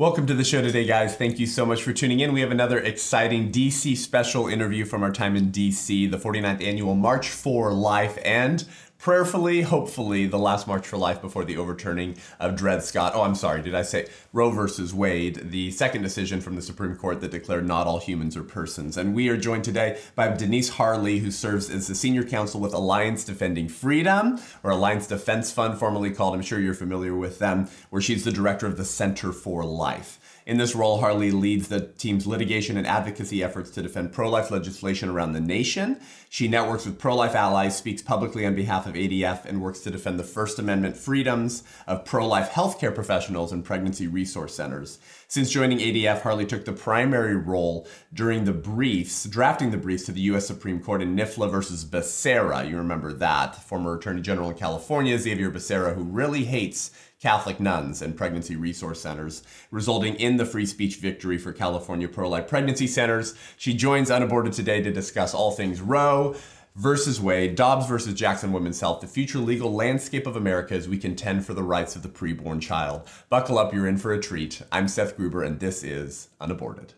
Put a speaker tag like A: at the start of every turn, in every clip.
A: Welcome to the show today, guys. Thank you so much for tuning in. We have another exciting DC special interview from our time in DC, the 49th annual March for Life and prayerfully, hopefully, the last March for Life before the overturning of Dred Scott. Oh, I'm sorry, did I say Roe versus Wade, the second decision from the Supreme Court that declared not all humans are persons. And we are joined today by Denise Harle, who serves as the senior counsel with Alliance Defending Freedom, or Alliance Defense Fund, formerly called, I'm sure you're familiar with them, where she's the director of the Center for Life. In this role, Harle leads the team's litigation and advocacy efforts to defend pro life legislation around the nation. She networks with pro life allies, speaks publicly on behalf of ADF, and works to defend the First Amendment freedoms of pro life healthcare professionals and pregnancy resource centers. Since joining ADF, Harle took the primary role during the briefs, drafting the briefs to the U.S. Supreme Court in NIFLA versus Becerra. You remember that. Former Attorney General in California, Xavier Becerra, who really hates Catholic nuns and pregnancy resource centers, resulting in the free speech victory for California pro life pregnancy centers. She joins Unaborted today to discuss all things Roe versus Wade, Dobbs versus Jackson Women's Health, the future legal landscape of America as we contend for the rights of the preborn child. Buckle up, you're in for a treat. I'm Seth Gruber, and this is Unaborted.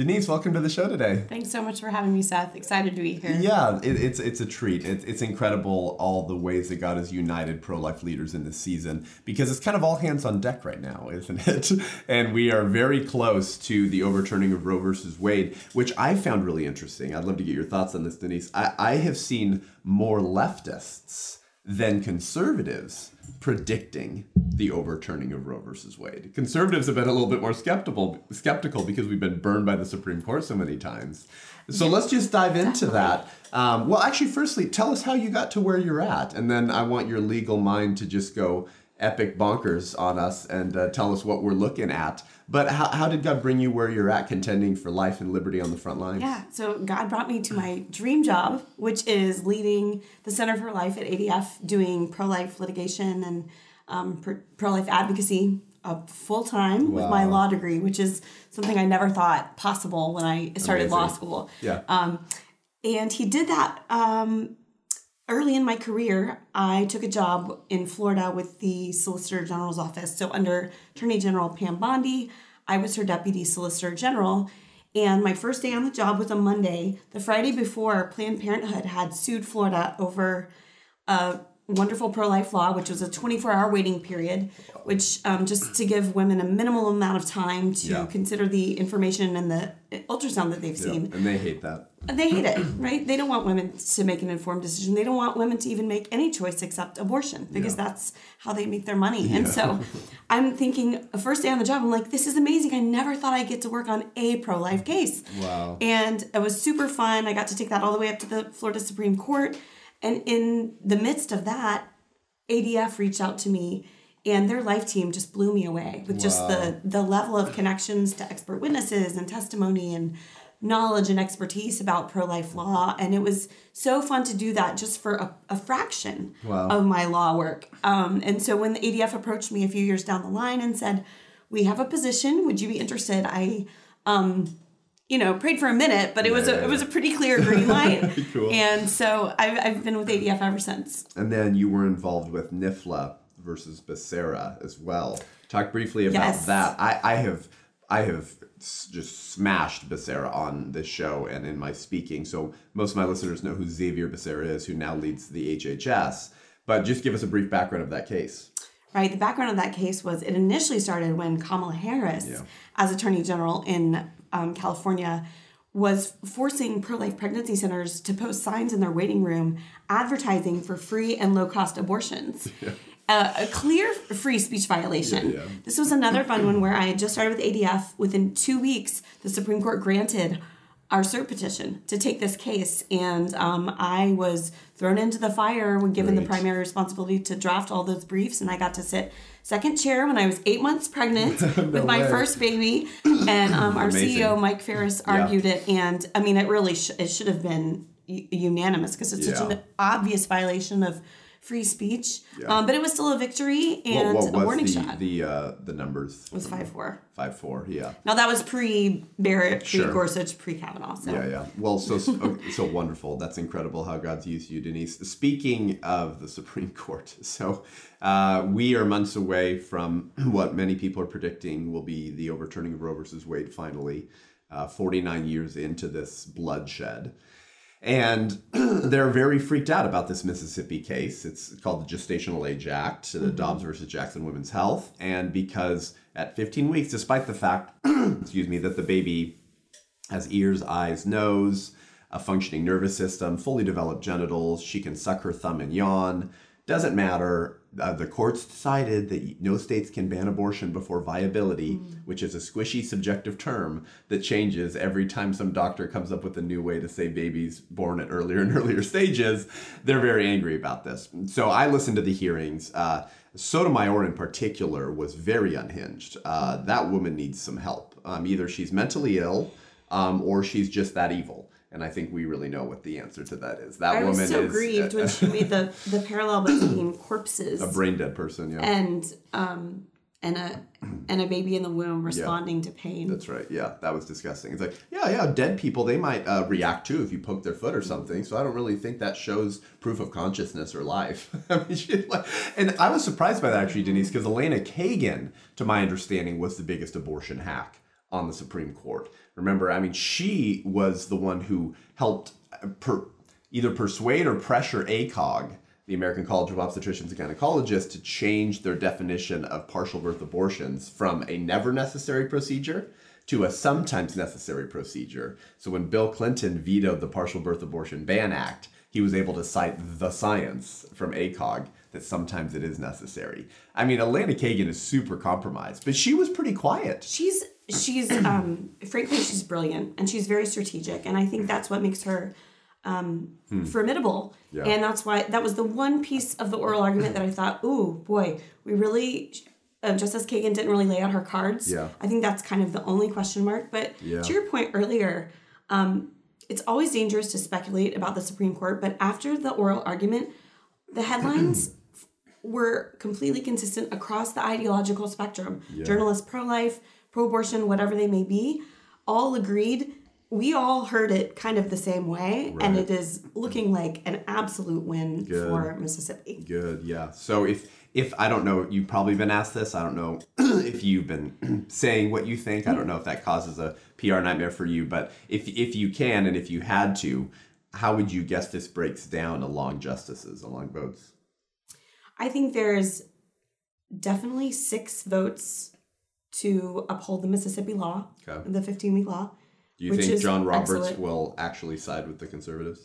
A: Denise, welcome to the show today.
B: Thanks so much for having me, Seth. Excited to be here.
A: Yeah, it, it's it's a treat. It, it's incredible all the ways that God has united pro life leaders in this season because it's kind of all hands on deck right now, isn't it? And we are very close to the overturning of Roe versus Wade, which I found really interesting. I'd love to get your thoughts on this, Denise. I, I have seen more leftists than conservatives predicting the overturning of Roe versus Wade. Conservatives have been a little bit more skeptical skeptical because we've been burned by the Supreme Court so many times. So let's just dive into that. Um, well, actually, firstly, tell us how you got to where you're at, and then I want your legal mind to just go epic bonkers on us and uh, tell us what we're looking at. But how, how did God bring you where you're at, contending for life and liberty on the front lines?
B: Yeah, so God brought me to my dream job, which is leading the Center for Life at ADF, doing pro life litigation and um, pro life advocacy uh, full time wow. with my law degree, which is something I never thought possible when I started Amazing. law school.
A: Yeah. Um,
B: and he did that um, early in my career, I took a job in Florida with the Solicitor General's office. So, under Attorney General Pam Bondi, I was her Deputy Solicitor General. And my first day on the job was a Monday, the Friday before Planned Parenthood had sued Florida over a wonderful pro life law, which was a 24 hour waiting period, which um, just to give women a minimal amount of time to yeah. consider the information and the ultrasound that they've yeah. seen.
A: And they hate that.
B: They hate it, right? They don't want women to make an informed decision. They don't want women to even make any choice except abortion because yeah. that's how they make their money. And so I'm thinking, first day on the job, I'm like, this is amazing. I never thought I'd get to work on a pro life case.
A: Wow.
B: And it was super fun. I got to take that all the way up to the Florida Supreme Court and in the midst of that, ADF reached out to me and their life team just blew me away with wow. just the the level of connections to expert witnesses and testimony and knowledge and expertise about pro-life law and it was so fun to do that just for a, a fraction
A: wow.
B: of my law work um, and so when the adf approached me a few years down the line and said we have a position would you be interested i um, you know, prayed for a minute, but it yeah, was a yeah, it was a pretty clear green light. cool. And so I've, I've been with ADF ever since.
A: And then you were involved with NIFLA versus Becerra as well. Talk briefly about yes. that. I, I have I have just smashed Becerra on this show and in my speaking. So most of my listeners know who Xavier Becerra is, who now leads the HHS. But just give us a brief background of that case.
B: Right. The background of that case was it initially started when Kamala Harris, yeah. as Attorney General in um, California was forcing pro life pregnancy centers to post signs in their waiting room advertising for free and low cost abortions. Yeah. Uh, a clear free speech violation. Yeah, yeah. This was another fun one where I had just started with ADF. Within two weeks, the Supreme Court granted our cert petition to take this case, and um, I was thrown into the fire when given the primary responsibility to draft all those briefs, and I got to sit second chair when I was eight months pregnant no with my way. first baby, and um, our Amazing. CEO Mike Farris argued yeah. it, and I mean it really sh- it should have been unanimous because it's yeah. such an obvious violation of free speech. Um, but it was still a victory and
A: what,
B: a warning
A: the
B: shot.
A: the uh, the numbers?
B: it was 5 4.
A: Five four. Yeah.
B: Now that was pre Barrett, pre
A: Sure.
B: Gorsuch, pre Kavanaugh. So
A: Yeah, yeah. Well, so so so wonderful. That's incredible how God's used you, Denise. Speaking of the Supreme Court, so uh, we are months away from what many people are predicting will be the overturning of Roe versus Wade. Finally, uh, forty nine years into this bloodshed. And they're very freaked out about this Mississippi case. It's called the Gestational Age Act, the mm-hmm. Dobbs versus Jackson Women's Health. And because at 15 weeks, despite the fact, excuse me, that the baby has ears, eyes, nose, a functioning nervous system, fully developed genitals. She can suck her thumb and yawn. Doesn't matter. Uh, the courts decided that no states can ban abortion before viability, which is a squishy subjective term that changes every time some doctor comes up with a new way to say babies born at earlier and earlier stages. They're very angry about this. So I listened to the hearings. Uh, Sotomayor, in particular, was very unhinged. Uh, that woman needs some help. Um, either she's mentally ill um, or she's just that evil. And I think we really know what the answer to that is. That woman.
B: I
A: woman
B: was so
A: is
B: grieved
A: a,
B: when she made the, the parallel between corpses
A: a brain dead person. Yeah,
B: and um and a and a baby in the womb responding to pain.
A: that's right. Yeah, that was disgusting. It's like, yeah, yeah, dead people they might uh, react too if you poke their foot or something. So I don't really think that shows proof of consciousness or life. I mean, she, like, and I was surprised by that actually, Denise, because Elena Kagan, to my understanding, was the biggest abortion hack on the Supreme Court. Remember, I mean, she was the one who helped uh, per, either persuade or pressure ACOG, the American College of Obstetricians and Gynecologists, to change their definition of partial birth abortions from a never necessary procedure to a sometimes necessary procedure. So when Bill Clinton vetoed the Partial Birth Abortion Ban Act, he was able to cite the science from ACOG that sometimes it is necessary. I mean, Elena Kagan is super compromised, but she was pretty quiet.
B: she's she's um frankly she's brilliant and she's very strategic and i think that's what makes her um formidable
A: Yeah.
B: and that's why that was the one piece of the oral argument that i thought ooh boy we really uh, justice kagan didn't really lay out her cards
A: Yeah.
B: i think that's kind of the only question mark but
A: Yeah.
B: to your point earlier um it's always dangerous to speculate about the supreme court but after the oral argument the headlines were completely consistent across the ideological spectrum. Yeah. Journalists pro life, pro abortion, whatever they may be, all agreed. We all heard it kind of the same way, and it is looking like an absolute win
A: Good.
B: for Mississippi.
A: Good, yeah. So if if I don't know, you've probably been asked this. I don't know if you've been saying what you think. I don't know if that causes a PR nightmare for you, but if if you can and if you had to, how would you guess this breaks down along justices, along votes?
B: I think there's definitely six votes to uphold the Mississippi law,
A: Okay.
B: the 15 week law.
A: Do you
B: Which
A: think John Roberts
B: excellent.
A: will actually side with the conservatives?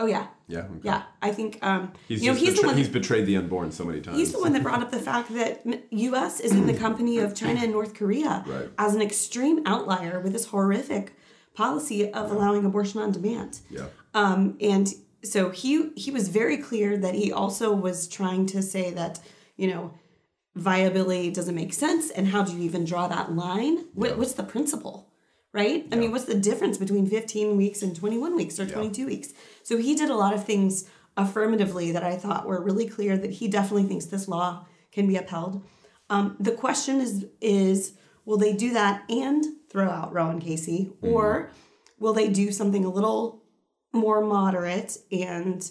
B: Oh, yeah.
A: Yeah. Okay.
B: Yeah. I think, um,
A: He's,
B: you know, he's the
A: betra-
B: one.
A: he's betrayed the unborn so many times.
B: He's the one that brought up the fact that U.S. is in the company of China and North Korea
A: Right.
B: as an extreme outlier with this horrific policy of allowing abortion on demand.
A: yeah.
B: Um, and so he he was very clear that he also was trying to say that you know viability doesn't make sense, and how do you even draw that line? What,
A: Yeah.
B: What's the principle? Right? I mean, what's the difference between 15 weeks and 21 weeks or 22 weeks? So he did a lot of things affirmatively that I thought were really clear that he definitely thinks this law can be upheld. Um, the question is is will they do that and throw out Roe and Casey, or will they do something a little more moderate and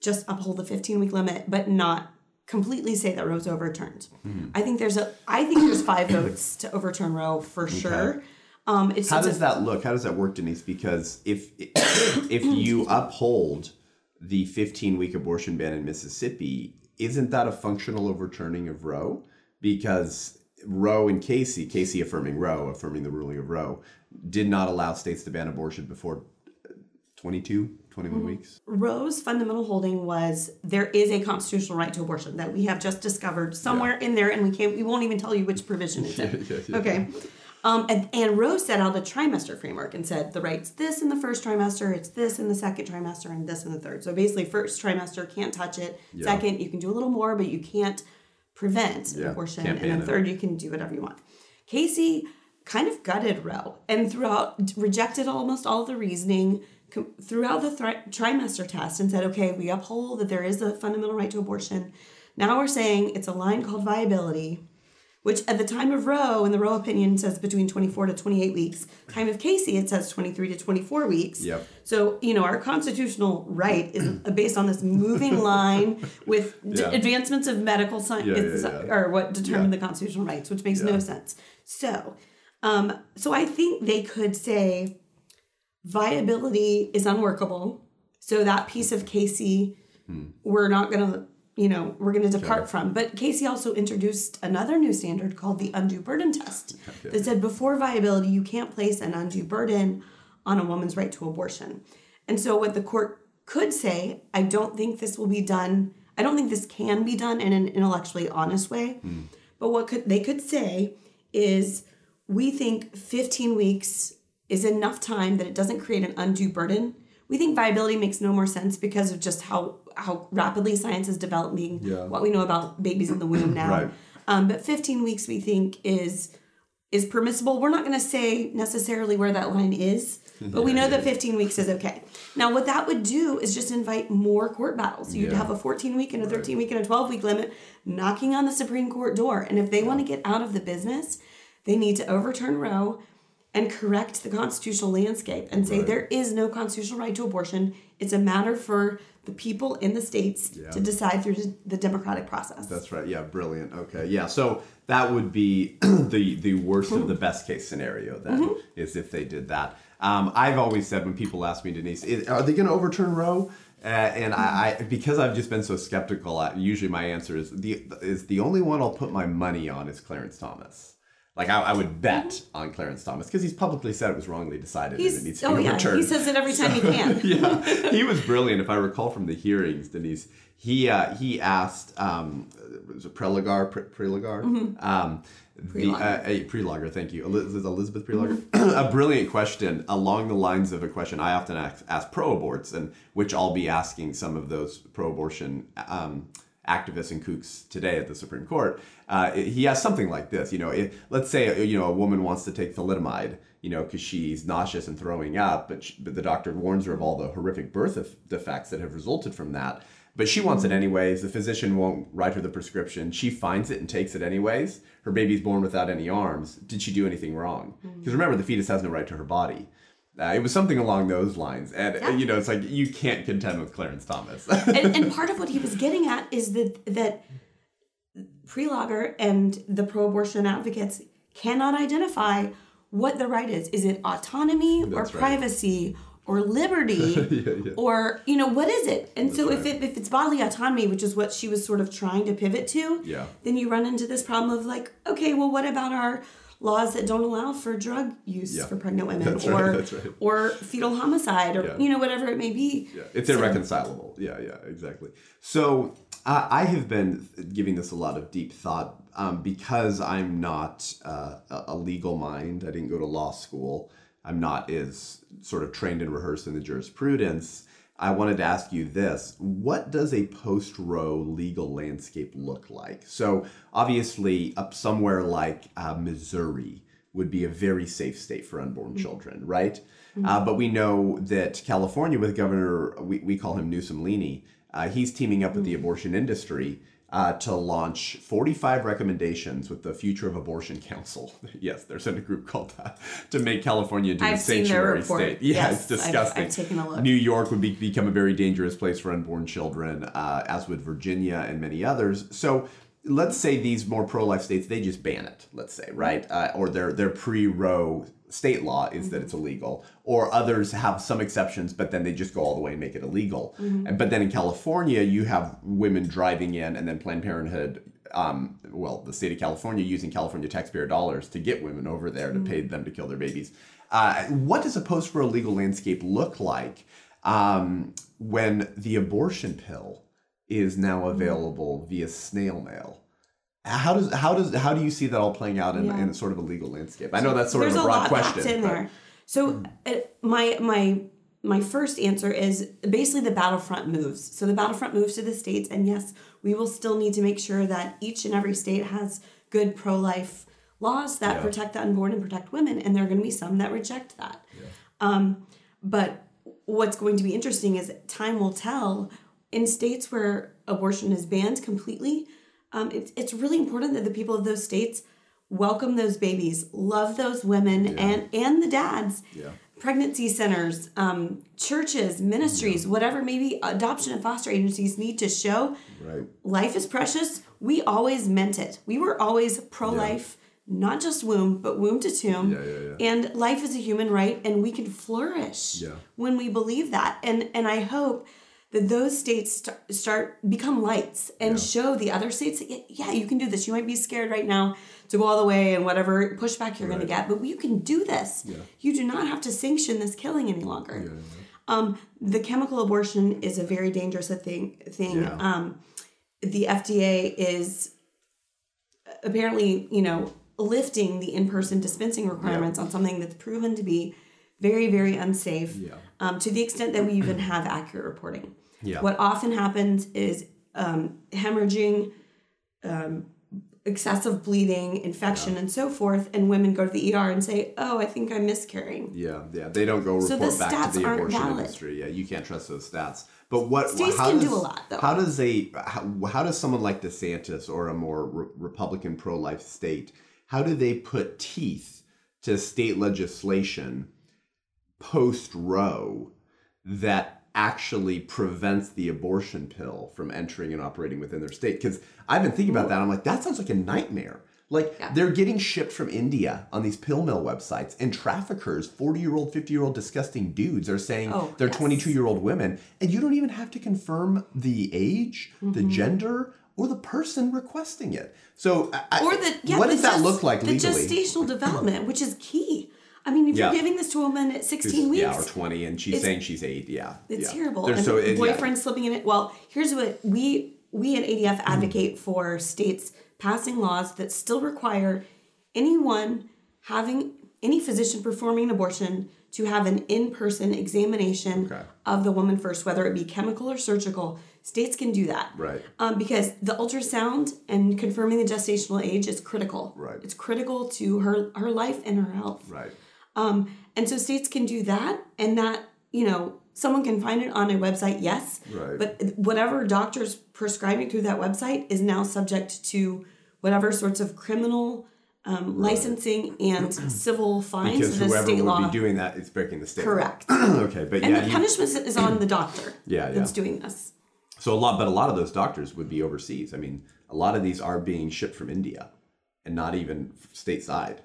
B: just uphold the 15 week limit, but not completely say that Roe's overturned? I think there's a I think there's five votes to overturn Roe for sure. Um, it's
A: How
B: it's a-
A: does that look? How does that work, Denise? Because if if you uphold the 15 week abortion ban in Mississippi, isn't that a functional overturning of Roe? Because Roe and Casey, Casey affirming Roe, affirming the ruling of Roe, did not allow states to ban abortion before 22, 21 weeks.
B: Roe's fundamental holding was there is a constitutional right to abortion that we have just discovered somewhere in there, and we can't we won't even tell you which provision it's in.
A: Yeah, yeah, yeah.
B: Okay. Um, and, and Roe set out a trimester framework and said the right's this in the first trimester, it's this in the second trimester, and this in the third. So basically, first trimester can't touch it. Second, you can do a little more, but you can't prevent
A: Yeah,
B: abortion.
A: can't
B: And then
A: it.
B: third, you can do whatever you want. Casey kind of gutted Roe and throughout rejected almost all the reasoning, com- threw out the thri- trimester test and said, okay, we uphold that there is a fundamental right to abortion. Now we're saying it's a line called viability, which at the time of Roe, in the Roe opinion, says between 24 to 28 weeks. Time of Casey, it says 23 to 24 weeks.
A: Yep.
B: So, you know, our constitutional right is based on this moving line with d- advancements of medical science,
A: Yeah, yeah, yeah.
B: or what determine
A: Yeah.
B: the constitutional rights, which makes
A: Yeah.
B: no sense. So, um, so I think they could say viability is unworkable. So that piece of Casey, we're not going to, you know, we're going to depart from. But Casey also introduced another new standard called the undue burden test that said before viability, you can't place an undue burden on a woman's right to abortion. And so what the court could say, I don't think this will be done. I don't think this can be done in an intellectually honest way. Hmm. But what could they could say is we think 15 weeks is enough time that it doesn't create an undue burden. We think viability makes no more sense because of just how how rapidly science is developing,
A: Yeah.
B: what we know about babies in the womb now.
A: Right.
B: Um, but 15 weeks we think is is permissible. We're not going to say necessarily where that line is, but we know that 15 weeks is okay. Now, what that would do is just invite more court battles. You'd
A: Yeah.
B: have a 14 week and a 13 week and a 12 week limit knocking on the Supreme Court door. And if they want to get out of the business, they need to overturn Roe and correct the constitutional landscape and say
A: Right.
B: there is no constitutional right to abortion. It's a matter for the people in the states
A: Yeah.
B: to decide through the democratic process.
A: That's right. Yeah, brilliant. Okay, yeah. So that would be the the worst of the best case scenario. Then is if they did that. Um, I've always said when people ask me, Denise, "Is- are they going to overturn Roe? Uh, and I, I, because I've just been so skeptical, I, usually my answer is the is the only one I'll put my money on is Clarence Thomas. Like I, I would bet on Clarence Thomas because he's publicly said it was wrongly decided and it needs to
B: oh
A: be
B: yeah,
A: overturned
B: he says it every time he can.
A: yeah, he was brilliant. If I recall from the hearings, Denise, he uh, he asked um, was it Prelogar Pre- Prelogar um, the uh, a Prelogar. Thank you, Eliz- is it Elizabeth Prelogar. a brilliant question along the lines of a question I often ask, ask pro-aborts, and which I'll be asking some of those pro-abortion. Um, activists and kooks today at the Supreme Court, uh, he has something like this. You know, if, let's say you know a woman wants to take thalidomide, you know, because she's nauseous and throwing up, but, she, but the doctor warns her of all the horrific birth defects that have resulted from that. But she wants it anyways. The physician won't write her the prescription. She finds it and takes it anyways. Her baby's born without any arms. Did she do anything wrong? Because remember, the fetus has no right to her body. Uh, it was something along those lines, and
B: Yeah.
A: you know, it's like you can't contend with Clarence Thomas.
B: and, and part of what he was getting at is that that Prelogar and the pro-abortion advocates cannot identify what the right is. Is it autonomy or
A: right.
B: privacy or liberty or you know what is it? And so if
A: right.
B: it, if it's bodily autonomy, which is what she was sort of trying to pivot to,
A: Yeah.
B: then you run into this problem of like, okay, well, what about our laws that don't allow for drug use
A: Yeah.
B: for pregnant women
A: That's right,
B: or
A: that's right.
B: or fetal homicide or
A: Yeah.
B: you know whatever it may be.
A: Yeah, it's
B: So-
A: irreconcilable. Yeah, yeah, exactly. So uh, I have been giving this a lot of deep thought um, because I'm not uh, a a legal mind. I didn't go to law school. I'm not as sort of trained and rehearsed in the jurisprudence. I wanted to ask you this. What does a post Roe legal landscape look like? So, obviously, up somewhere like uh, Missouri would be a very safe state for unborn children, right? Uh, but we know that California, with Governor, we, we call him Newsom Leaney, uh, he's teaming up with the abortion industry uh, to launch 45 recommendations with the Future of Abortion Council. yes, there's a group called that to make California into a
B: I've
A: sanctuary state. Yeah,
B: Yes,
A: it's
B: I've-
A: disgusting.
B: I've taken a look.
A: New York would be, become a very dangerous place for unborn children, uh, as would Virginia and many others. So let's say these more pro-life states they just ban it. Let's say right, uh, or their their pre-Roe state law is that it's illegal, or others have some exceptions, but then they just go all the way and make it illegal. And but then in California, you have women driving in, and then Planned Parenthood. Um, well, the state of California using California taxpayer dollars to get women over there to pay them to kill their babies. Uh, what does a post-Roe legal landscape look like um, when the abortion pill is now available via snail mail? How does how does how do you see that all playing out in,
B: Yeah.
A: in sort of a legal landscape? I know that's sort
B: There's
A: of a
B: a
A: broad
B: lot
A: question.
B: in
A: but-
B: there. So uh, my my my first answer is basically the battlefront moves. So the battlefront moves to the states, and yes, we will still need to make sure that each and every state has good pro life laws that
A: Yeah.
B: protect the unborn and protect women, and there are going to be some that reject that. Um, but what's going to be interesting is time will tell in states where abortion is banned completely. Um, it's it's really important that the people of those states welcome those babies, love those women and and the dads.
A: Yeah.
B: Pregnancy centers, um, churches, ministries, whatever maybe adoption and foster agencies need to show
A: Right.
B: life is precious. We always meant it. We were always pro life, not just womb, but womb to tomb.
A: Yeah, yeah, yeah.
B: And life is a human right, and we can flourish
A: Yeah.
B: when we believe that. And and I hope that those states st- start become lights and show the other states that yeah, yeah, you can do this. You might be scared right now to go all the way and whatever pushback you're going to get, but you can do this. You do not have to sanction this killing any longer. Um, the chemical abortion is a very dangerous thing. Thing.
A: Yeah.
B: Um, the FDA is apparently, you know, lifting the in-person dispensing requirements on something that's proven to be very, very unsafe.
A: Yeah.
B: Um, to the extent that we even have accurate reporting.
A: Yeah.
B: What often happens is um, hemorrhaging, um, excessive bleeding, infection, and so forth, and women go to the ER and say, "Oh, I think I'm miscarrying."
A: Yeah, yeah. They don't go
B: So the
A: back
B: stats
A: to the
B: aren't
A: abortion
B: valid.
A: industry. Yeah, you can't trust those stats. But what
B: States
A: how
B: can
A: does,
B: do a lot, though.
A: How does a how, how does someone like DeSantis or a more re- Republican pro-life state how do they put teeth to state legislation post Roe that actually prevents the abortion pill from entering and operating within their state? Because I've been thinking about that. I'm like, that sounds like a nightmare. Like
B: Yeah.
A: they're getting shipped from India on these pill mill websites, and traffickers, 40 year old, 50 year old disgusting dudes, are saying
B: Oh,
A: they're
B: yes.
A: 22 year old women, and you don't even have to confirm the age, the
B: Mm-hmm.
A: gender, or the person requesting it. So, I-
B: Or the yeah,
A: what
B: the
A: does that look like legally?
B: the gestational development, which is key. I mean, if
A: Yeah.
B: you're giving this to a woman at 16 weeks,
A: yeah, or 20, and she's saying she's eight. Yeah,
B: It's
A: yeah.
B: terrible.
A: There's
B: and
A: so it- yeah.
B: boyfriend slipping in it. Well, here's what we we at ADF
A: Mm-hmm.
B: advocate for states passing laws that still require anyone having any physician performing an abortion to have an in-person examination
A: Okay.
B: of the woman first, whether it be chemical or surgical. States can do that.
A: Right.
B: Um, because the ultrasound and confirming the gestational age is critical.
A: Right.
B: It's critical to her her life and her health.
A: Right.
B: Um, and so states can do that, and that you know someone can find it on a website, yes.
A: Right.
B: But whatever doctors prescribing through that website is now subject to whatever sorts of criminal um, licensing and civil fines
A: Because whoever
B: state
A: would
B: law.
A: be doing that, it's breaking the state.
B: Correct.
A: okay, but
B: and
A: yeah,
B: the punishment is on the doctor.
A: Yeah,
B: That's
A: yeah.
B: doing this.
A: So a lot, but a lot of those doctors would be overseas. I mean, a lot of these are being shipped from India, and not even stateside.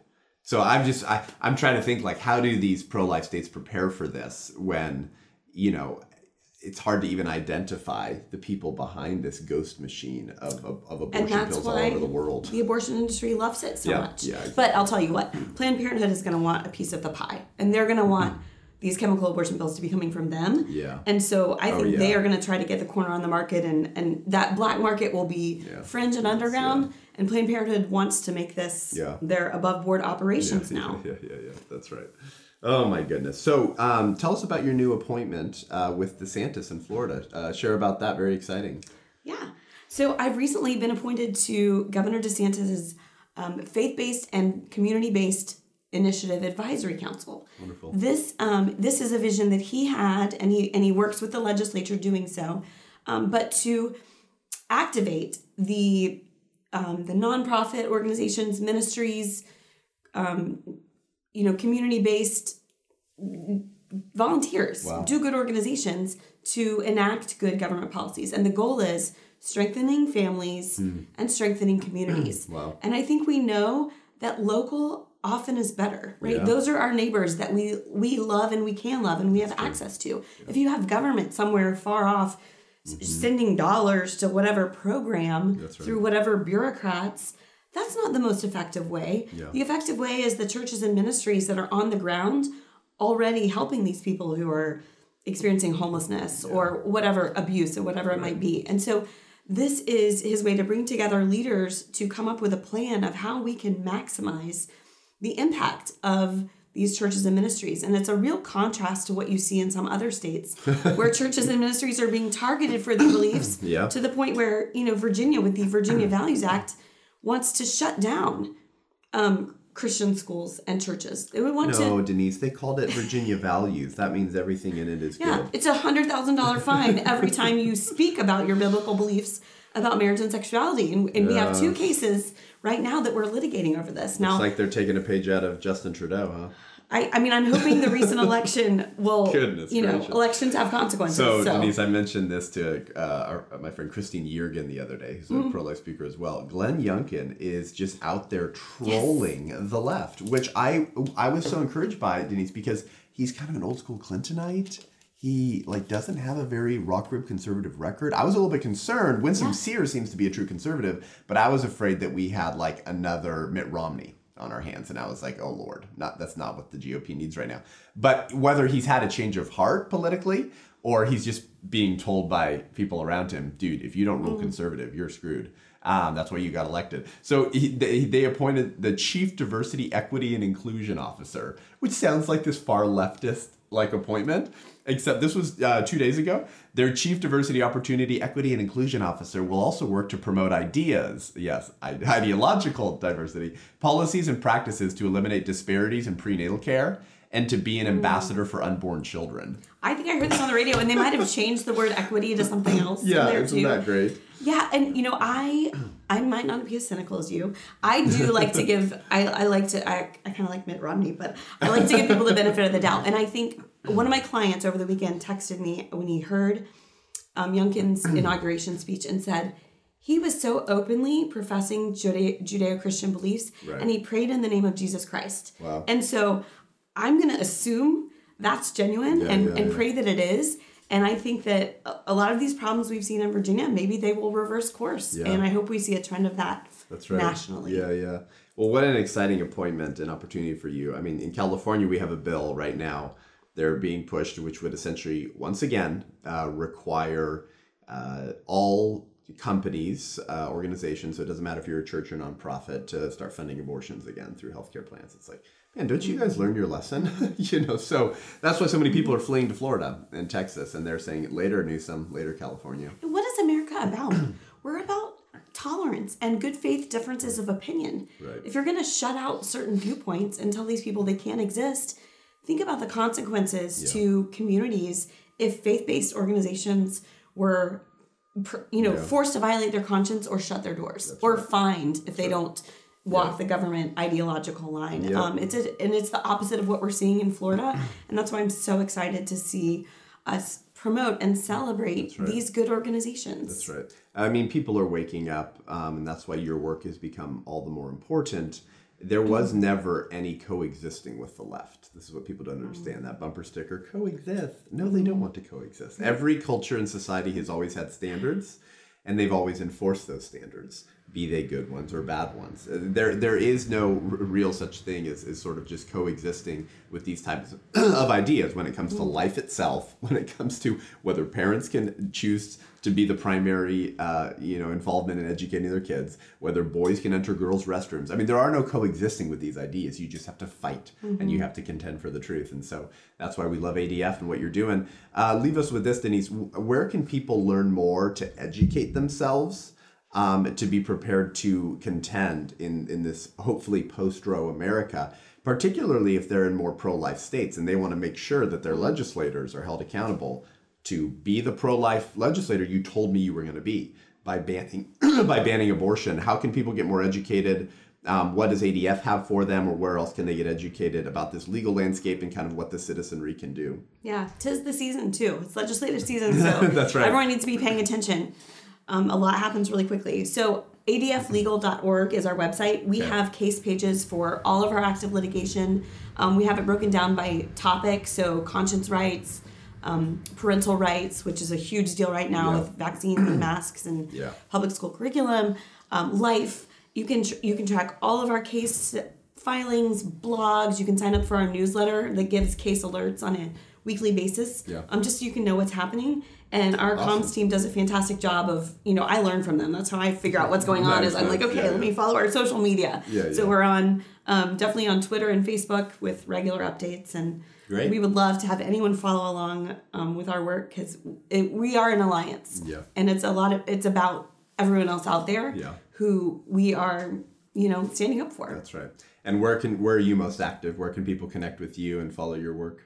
A: So I'm just, I, I'm trying to think like, how do these pro-life states prepare for this when, you know, it's hard to even identify the people behind this ghost machine of, of, of abortion pills all over the world.
B: the abortion industry loves it so
A: Yeah,
B: much.
A: yeah, exactly.
B: But I'll tell you what, Planned Parenthood is going to want a piece of the pie, and they're going to want these chemical abortion pills to be coming from them.
A: Yeah.
B: And so I think they
A: yeah.
B: are going to try to get the corner on the market, and and that black market will be
A: Yeah.
B: fringe and underground. And Planned Parenthood wants to make this
A: Yeah.
B: their above board operations
A: yeah,
B: now.
A: Yeah, yeah, yeah. That's right. Oh my goodness. So, um, tell us about your new appointment uh, with DeSantis in Florida. Uh, share about that. Very exciting.
B: Yeah. So I've recently been appointed to Governor DeSantis's um, faith-based and community-based initiative advisory council.
A: Wonderful.
B: This um, this is a vision that he had, and he and he works with the legislature doing so. Um, but to activate the um, the nonprofit organizations, ministries, um, you know, community-based volunteers,
A: Wow.
B: do good organizations to enact good government policies. And the goal is strengthening families and strengthening communities.
A: Wow.
B: And I think we know that local often is better, right?
A: Yeah.
B: Those are our neighbors that we we love and we can love and we have access to. If you have government somewhere far off s- sending dollars to whatever program
A: Mm-hmm. Right.
B: through whatever bureaucrats, that's not the most effective way.
A: Yeah.
B: The effective way is the churches and ministries that are on the ground already helping these people who are experiencing homelessness or whatever abuse or whatever it might be. And so this is his way to bring together leaders to come up with a plan of how we can maximize the impact of these churches and ministries. And it's a real contrast to what you see in some other states where churches and ministries are being targeted for their beliefs
A: Yeah.
B: to the point where, you know, Virginia with the Virginia Values Act wants to shut down um, Christian schools and churches. They would want
A: No,
B: to.
A: Denise, they called it Virginia values. That means everything in it is
B: Yeah,
A: good.
B: it's a hundred thousand dollar fine every time you speak about your biblical beliefs about marriage and sexuality, and, and we have two cases right now that we're litigating over this. Now,
A: It's like they're taking a page out of Justin Trudeau, huh?
B: I, I mean, I'm hoping the recent election will,
A: Goodness
B: you know,
A: gracious.
B: elections have consequences.
A: So,
B: So,
A: Denise, I mentioned this to uh, our, my friend Christine Yergin the other day, who's a pro life speaker as well. Glenn Youngkin is just out there trolling the left, which I I was so encouraged by Denise because he's kind of an old school Clintonite. He like doesn't have a very rock rib conservative record. I was a little bit concerned. Winsome
B: Yeah.
A: Sears seems to be a true conservative, but I was afraid that we had like another Mitt Romney on our hands, and I was like, oh lord, not that's not what the GOP needs right now. But whether he's had a change of heart politically or he's just being told by people around him, dude, if you don't rule mm. conservative, you're screwed. Um, that's why you got elected. So he, they, they appointed the chief diversity, equity, and inclusion officer, which sounds like this far leftist like appointment. Except this was uh, two days ago. Their chief diversity, opportunity, equity, and inclusion officer will also work to promote ideas. Yes, ideological diversity, policies, and practices to eliminate disparities in prenatal care, and to be an ambassador for unborn children.
B: I think I heard this on the radio, and they might have changed the word equity to something else. in there too.
A: great?
B: Yeah, and you know, I I might not be as cynical as you. I do like to give. I, I like to. I, I kind of like Mitt Romney, but I like to give people the benefit of the doubt. And I think one of my clients over the weekend texted me when he heard um, Youngkin's inauguration speech and said he was so openly professing Judeo-Christian beliefs,
A: Right.
B: and he prayed in the name of Jesus Christ.
A: Wow.
B: And so I'm going to assume that's genuine
A: Yeah,
B: and,
A: yeah,
B: and pray that it is. And I think that a- lot of these problems we've seen in Virginia, maybe they will reverse course.
A: Yeah.
B: And I hope we see a trend of that
A: That's right.
B: nationally.
A: Yeah, yeah. Well, what an exciting appointment and opportunity for you. I mean, in California, we have a bill right now. They're being pushed, which would essentially, once again, uh, require uh, all companies, uh, organizations, so it doesn't matter if you're a church or nonprofit, to start funding abortions again through healthcare plans. It's like, man, don't you guys learn your lesson? you know, so that's why so many people mm-hmm. are fleeing to Florida and Texas, and they're saying later Newsom, later California.
B: What is America about? We're about tolerance and good faith differences of opinion.
A: Right.
B: If you're going to shut out certain viewpoints and tell these people they can't exist, think about the consequences to communities if faith-based organizations were you know
A: Yeah.
B: forced to violate their conscience or shut their doors or fined if they don't walk
A: Yeah.
B: the government ideological line
A: Yep.
B: um, it's a, and it's the opposite of what we're seeing in florida and that's why i'm so excited to see us promote and celebrate
A: right.
B: these good organizations
A: That's right. I mean, people are waking up, um, and that's why your work has become all the more important. There was never any coexisting with the left. This is what people don't understand. That bumper sticker coexist. No, they don't want to coexist. Every culture and society has always had standards, and they've always enforced those standards, be they good ones or bad ones. Uh, There, there is no r- real such thing as, as sort of just coexisting with these types of, of ideas when it comes to life itself, when it comes to whether parents can choose to be the primary, uh, you know, involvement in educating their kids, whether boys can enter girls' restrooms. I mean, there are no coexisting with these ideas. You just have to fight and you have to contend for the truth. And so that's why we love ADF and what you're doing. Uh, leave us with this, Denise. Where can people learn more to educate themselves? Um, to be prepared to contend in, in this hopefully post Roe America, particularly if they're in more pro life states and they want to make sure that their legislators are held accountable to be the pro life legislator you told me you were going to be by banning by banning abortion. How can people get more educated? Um, what does ADF have for them, or where else can they get educated about this legal landscape and kind of what the citizenry can do?
B: Yeah, tis the season too. It's legislative season, so
A: That's right.
B: everyone needs to be paying attention. Um, a lot happens really quickly. So adflegal.org is our website. We
A: Okay.
B: have case pages for all of our active litigation. Um, we have it broken down by topic, so conscience rights, um, parental rights, which is a huge deal right now
A: Yeah.
B: with vaccines and masks and
A: Yeah.
B: public school curriculum, um, life. You can tr- you can track all of our case filings, blogs. You can sign up for our newsletter that gives case alerts on a weekly basis.
A: Yeah.
B: Um, just so you can know what's happening. And our
A: Awesome.
B: comms team does a fantastic job of, you know, I learn from them. That's how I figure out what's going on.
A: Nice,
B: Is I'm like, okay,
A: Yeah,
B: let me follow our social media.
A: Yeah,
B: so
A: yeah.
B: we're on um, definitely on Twitter and Facebook with regular updates, and
A: Great.
B: we would love to have anyone follow along um, with our work because we are an alliance.
A: Yeah.
B: And it's a lot of it's about everyone else out there
A: Yeah.
B: who we are, you know, standing up for.
A: That's right.
C: And where can where are you most active? Where can people connect with you and follow your work?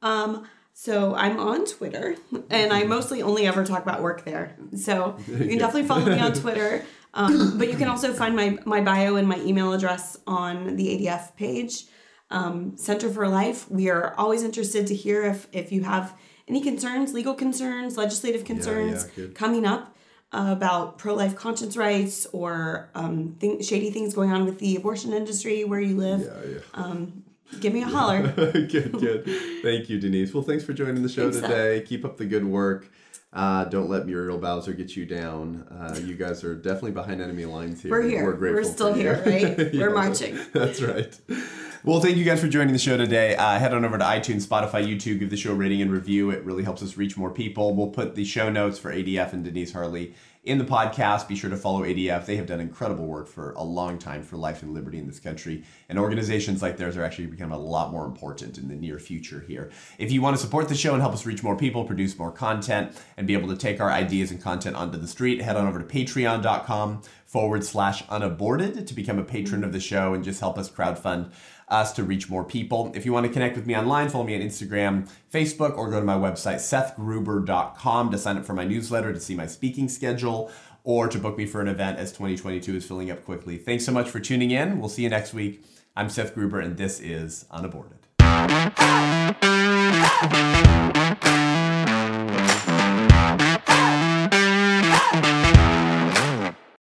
B: Um, so I'm on Twitter, and I mostly only ever talk about work there. So you can definitely follow me on Twitter. Um, but you can also find my my bio and my email address on the ADF page. Um, Center for Life. We are always interested to hear if if you have any concerns, legal concerns, legislative concerns
C: yeah,
B: coming up about pro life conscience rights or um, th- shady things going on with the abortion industry where you live.
C: Yeah, yeah.
B: Um, give me a holler.
C: good, good. Thank you, Denise. Well, thanks for joining the show
B: Thanks,
C: today. Keep up the good work. Uh, don't let Muriel Bowser get you down. Uh, you guys are definitely behind enemy lines here.
B: We're here.
C: We're grateful.
B: We're still here, right?
C: Yeah.
B: We're marching.
C: That's right.
A: Well, thank you guys for joining the show today. Uh, head on over to iTunes, Spotify, YouTube, give the show a rating and review. It really helps us reach more people. We'll put the show notes for ADF and Denise Harle in the podcast. Be sure to follow ADF. They have done incredible work for a long time for life and liberty in this country. And organizations like theirs are actually becoming a lot more important in the near future here. If you want to support the show and help us reach more people, produce more content, and be able to take our ideas and content onto the street, head on over to patreon.com forward slash unaborted to become a patron of the show and just help us crowdfund us to reach more people. If you want to connect with me online, follow me on Instagram, Facebook, or go to my website, sethgruber.com to sign up for my newsletter to see my speaking schedule or to book me for an event as 2022 is filling up quickly. Thanks so much for tuning in. We'll see you next week. I'm Seth Gruber, and this is Unaborted.